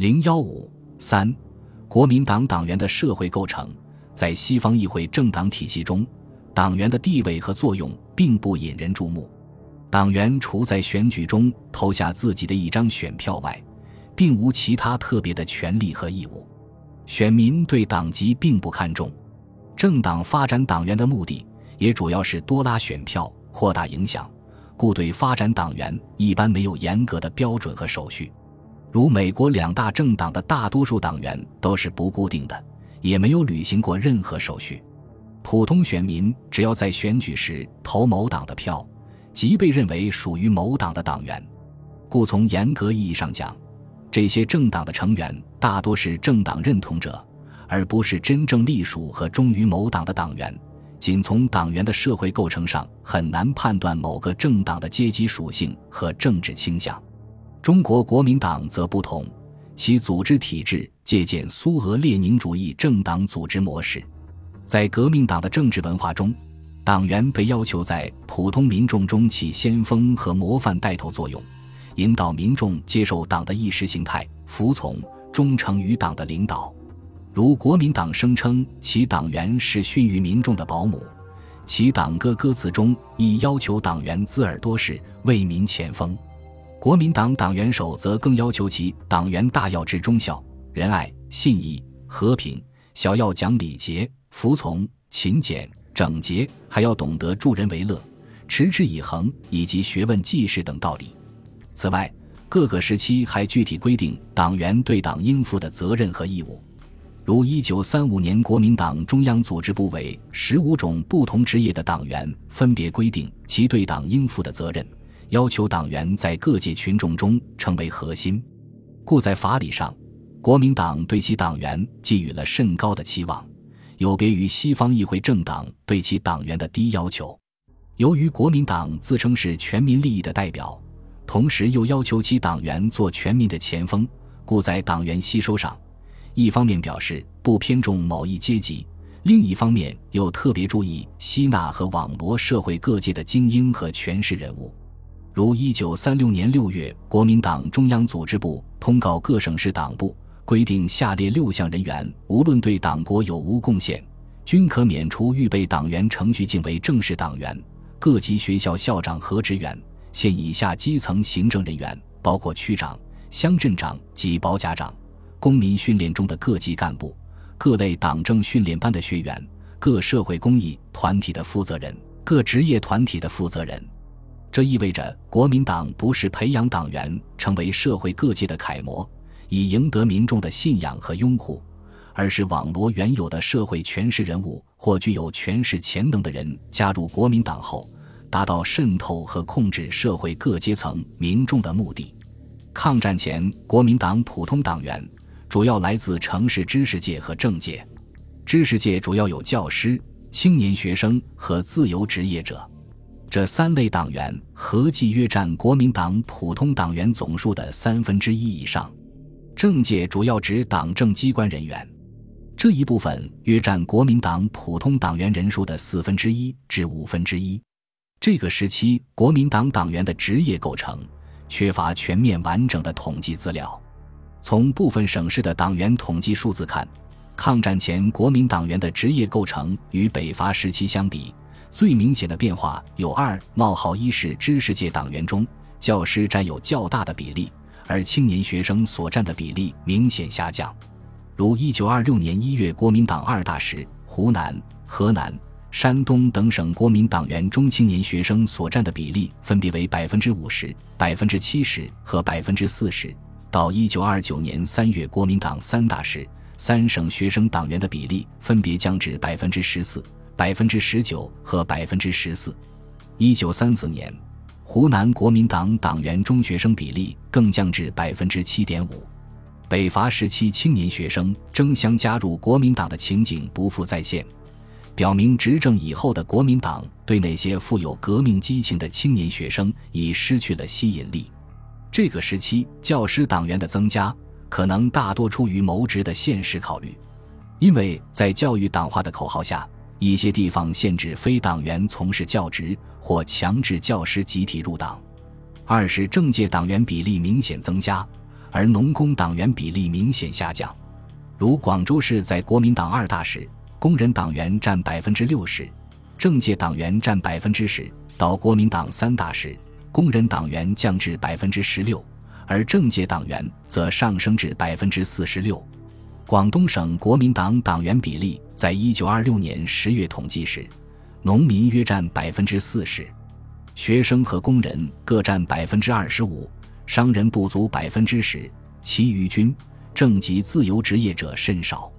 零幺五三，国民党党员的社会构成，在西方议会政党体系中，党员的地位和作用并不引人注目。党员除在选举中投下自己的一张选票外，并无其他特别的权利和义务。选民对党籍并不看重。政党发展党员的目的，也主要是多拉选票、扩大影响，故对发展党员一般没有严格的标准和手续。如美国两大政党的大多数党员都是不固定的，也没有履行过任何手续。普通选民只要在选举时投某党的票。即被认为属于某党的党员，故从严格意义上讲，这些政党的成员大多是政党认同者，而不是真正隶属和忠于某党的党员。仅从党员的社会构成上，很难判断某个政党的阶级属性和政治倾向。中国国民党则不同，其组织体制借鉴苏俄列宁主义政党组织模式，在革命党的政治文化中。党员被要求在普通民众中起先锋和模范带头作用，引导民众接受党的意识形态，服从、忠诚于党的领导。如国民党声称其党员是训于民众的保姆，其党歌歌词中亦要求党员自耳多识，为民前锋。国民党党员手则更要求其党员大要知忠孝、仁爱、信义、和平，小要讲礼节、服从、勤俭。整洁，还要懂得助人为乐、持之以恒以及学问济世等道理。此外，各个时期还具体规定党员对党应负的责任和义务。如一九三五年，国民党中央组织部委十五种不同职业的党员分别规定其对党应负的责任，要求党员在各界群众中成为核心。故在法理上，国民党对其党员寄予了甚高的期望。有别于西方议会政党对其党员的低要求，由于国民党自称是全民利益的代表，同时又要求其党员做全民的前锋，故在党员吸收上，一方面表示不偏重某一阶级，另一方面又特别注意吸纳和网罗社会各界的精英和权势人物。如一九三六年六月，国民党中央组织部通告各省市党部。规定下列六项人员，无论对党国有无贡献，均可免除预备党员程序，进为正式党员。各级学校校长和职员，县以下基层行政人员，包括区长、乡镇长及保甲长，公民训练中的各级干部，各类党政训练班的学员，各社会公益团体的负责人，各职业团体的负责人。这意味着，国民党不是培养党员成为社会各界的楷模。以赢得民众的信仰和拥护，而是网罗原有的社会权势人物或具有权势潜能的人加入国民党后，达到渗透和控制社会各阶层民众的目的。抗战前，国民党普通党员主要来自城市知识界和政界，知识界主要有教师、青年学生和自由职业者，这三类党员合计约占国民党普通党员总数的三分之一以上。政界主要指党政机关人员，这一部分约占国民党普通党员人数的四分之一至五分之一。这个时期国民党党员的职业构成缺乏全面完整的统计资料。从部分省市的党员统计数字看，抗战前国民党员的职业构成与北伐时期相比，最明显的变化有二：冒号一是知识界党员中，教师占有较大的比例。而青年学生所占的比例明显下降，如一九二六年一月国民党二大时，湖南、河南、山东等省国民党员中青年学生所占的比例分别为百分之五十、百分之七十和百分之四十；到一九二九年三月国民党三大时，三省学生党员的比例分别降至百分之十四、百分之十九和百分之十四。一九三四年。湖南国民党党员中学生比例更降至百分之七点五，北伐时期青年学生争相加入国民党的情景不复再现，表明执政以后的国民党对那些富有革命激情的青年学生已失去了吸引力。这个时期教师党员的增加，可能大多出于谋职的现实考虑，因为在教育党化的口号下。一些地方限制非党员从事教职，或强制教师集体入党。二是政界党员比例明显增加，而农工党员比例明显下降。如广州市在国民党二大时，工人党员占百分之六十，政界党员占百分之十；到国民党三大时，工人党员降至百分之十六，而政界党员则上升至百分之四十六。广东省国民党党员比例在一九二六年十月统计时，农民约占百分之四十。学生和工人各占百分之二十五，商人不足百分之十，其余均正及自由职业者甚少。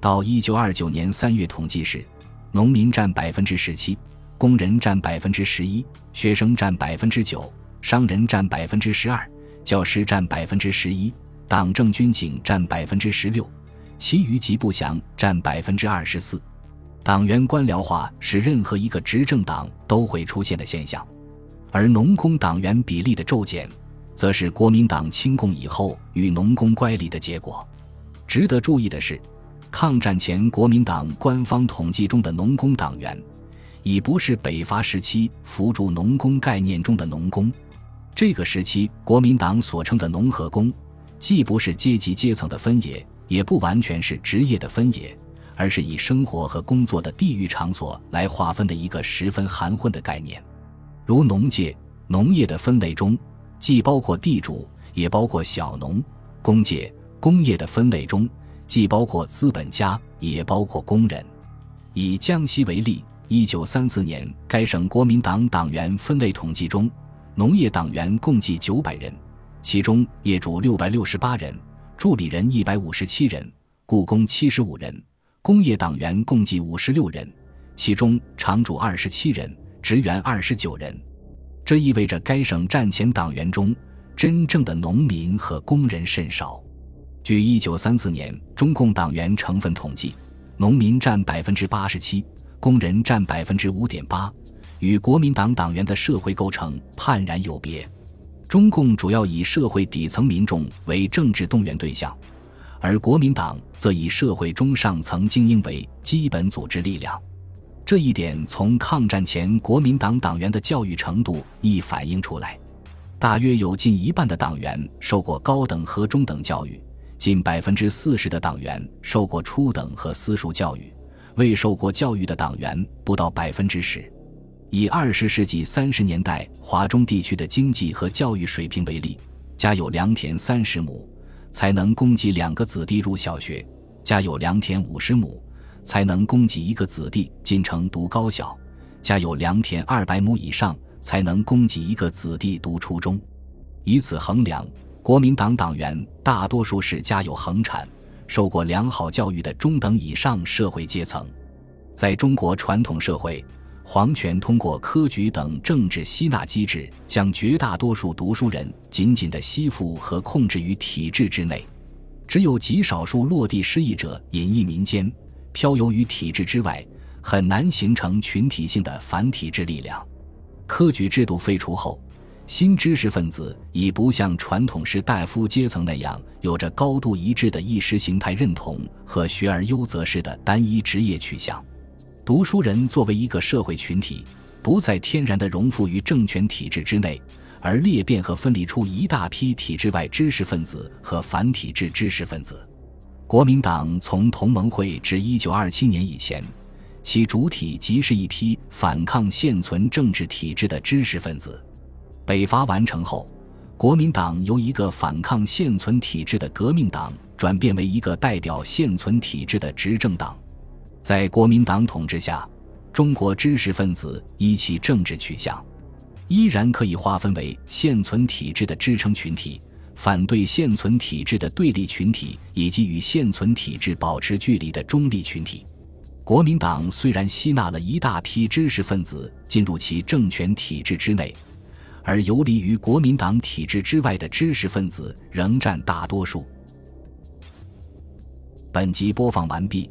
到一九二九年三月统计时，农民占百分之十七，工人占百分之十一，学生占百分之九，商人占百分之十二，教师占百分之十一，党政军警占百分之十六，其余极不详占百分之二十四。党员官僚化是任何一个执政党都会出现的现象。而农工党员比例的骤减，则是国民党清共以后与农工乖离的结果。值得注意的是，抗战前国民党官方统计中的农工党员，已不是北伐时期扶助农工概念中的农工。这个时期，国民党所称的农和工，既不是阶级阶层的分野，也不完全是职业的分野，而是以生活和工作的地域场所来划分的一个十分含混的概念。如农界、农业的分类中，既包括地主，也包括小农；工界、工业的分类中，既包括资本家，也包括工人。以江西为例，一九三四年该省国民党党员分类统计中，农业党员共计九百人，其中业主六百六十八人，助理人一百五十七人，雇工七十五人；工业党员共计五十六人，其中厂主二十七人。职员二十九人，这意味着该省战前党员中真正的农民和工人甚少。据一九三四年中共党员成分统计，农民占百分之八十七，工人占百分之五点八，与国民党党员的社会构成判然有别。中共主要以社会底层民众为政治动员对象，而国民党则以社会中上层精英为基本组织力量。这一点从抗战前国民党党员的教育程度亦反映出来，大约有近一半的党员受过高等和中等教育，近百分之四十的党员受过初等和私塾教育，未受过教育的党员不到百分之十。以二十世纪三十年代华中地区的经济和教育水平为例，家有良田三十亩，才能供给两个子弟入小学；家有良田五十亩。才能供给一个子弟进城读高小，家有良田二百亩以上，才能供给一个子弟读初中。以此衡量，国民党党员大多数是家有恒产、受过良好教育的中等以上社会阶层。在中国传统社会，皇权通过科举等政治吸纳机制，将绝大多数读书人紧紧地吸附和控制于体制之内，只有极少数落地失意者隐逸民间。漂游于体制之外，很难形成群体性的反体制力量。科举制度废除后，新知识分子已不像传统士大夫阶层那样有着高度一致的意识形态认同和学而优则仕的单一职业取向。读书人作为一个社会群体，不再天然地融附于政权体制之内，而裂变和分离出一大批体制外知识分子和反体制知识分子。国民党从同盟会至一九二七年以前，其主体即是一批反抗现存政治体制的知识分子。北伐完成后，国民党由一个反抗现存体制的革命党转变为一个代表现存体制的执政党。在国民党统治下，中国知识分子依其政治取向，依然可以划分为现存体制的支撑群体。反对现存体制的对立群体，以及与现存体制保持距离的中立群体。国民党虽然吸纳了一大批知识分子进入其政权体制之内，而游离于国民党体制之外的知识分子仍占大多数。本集播放完毕，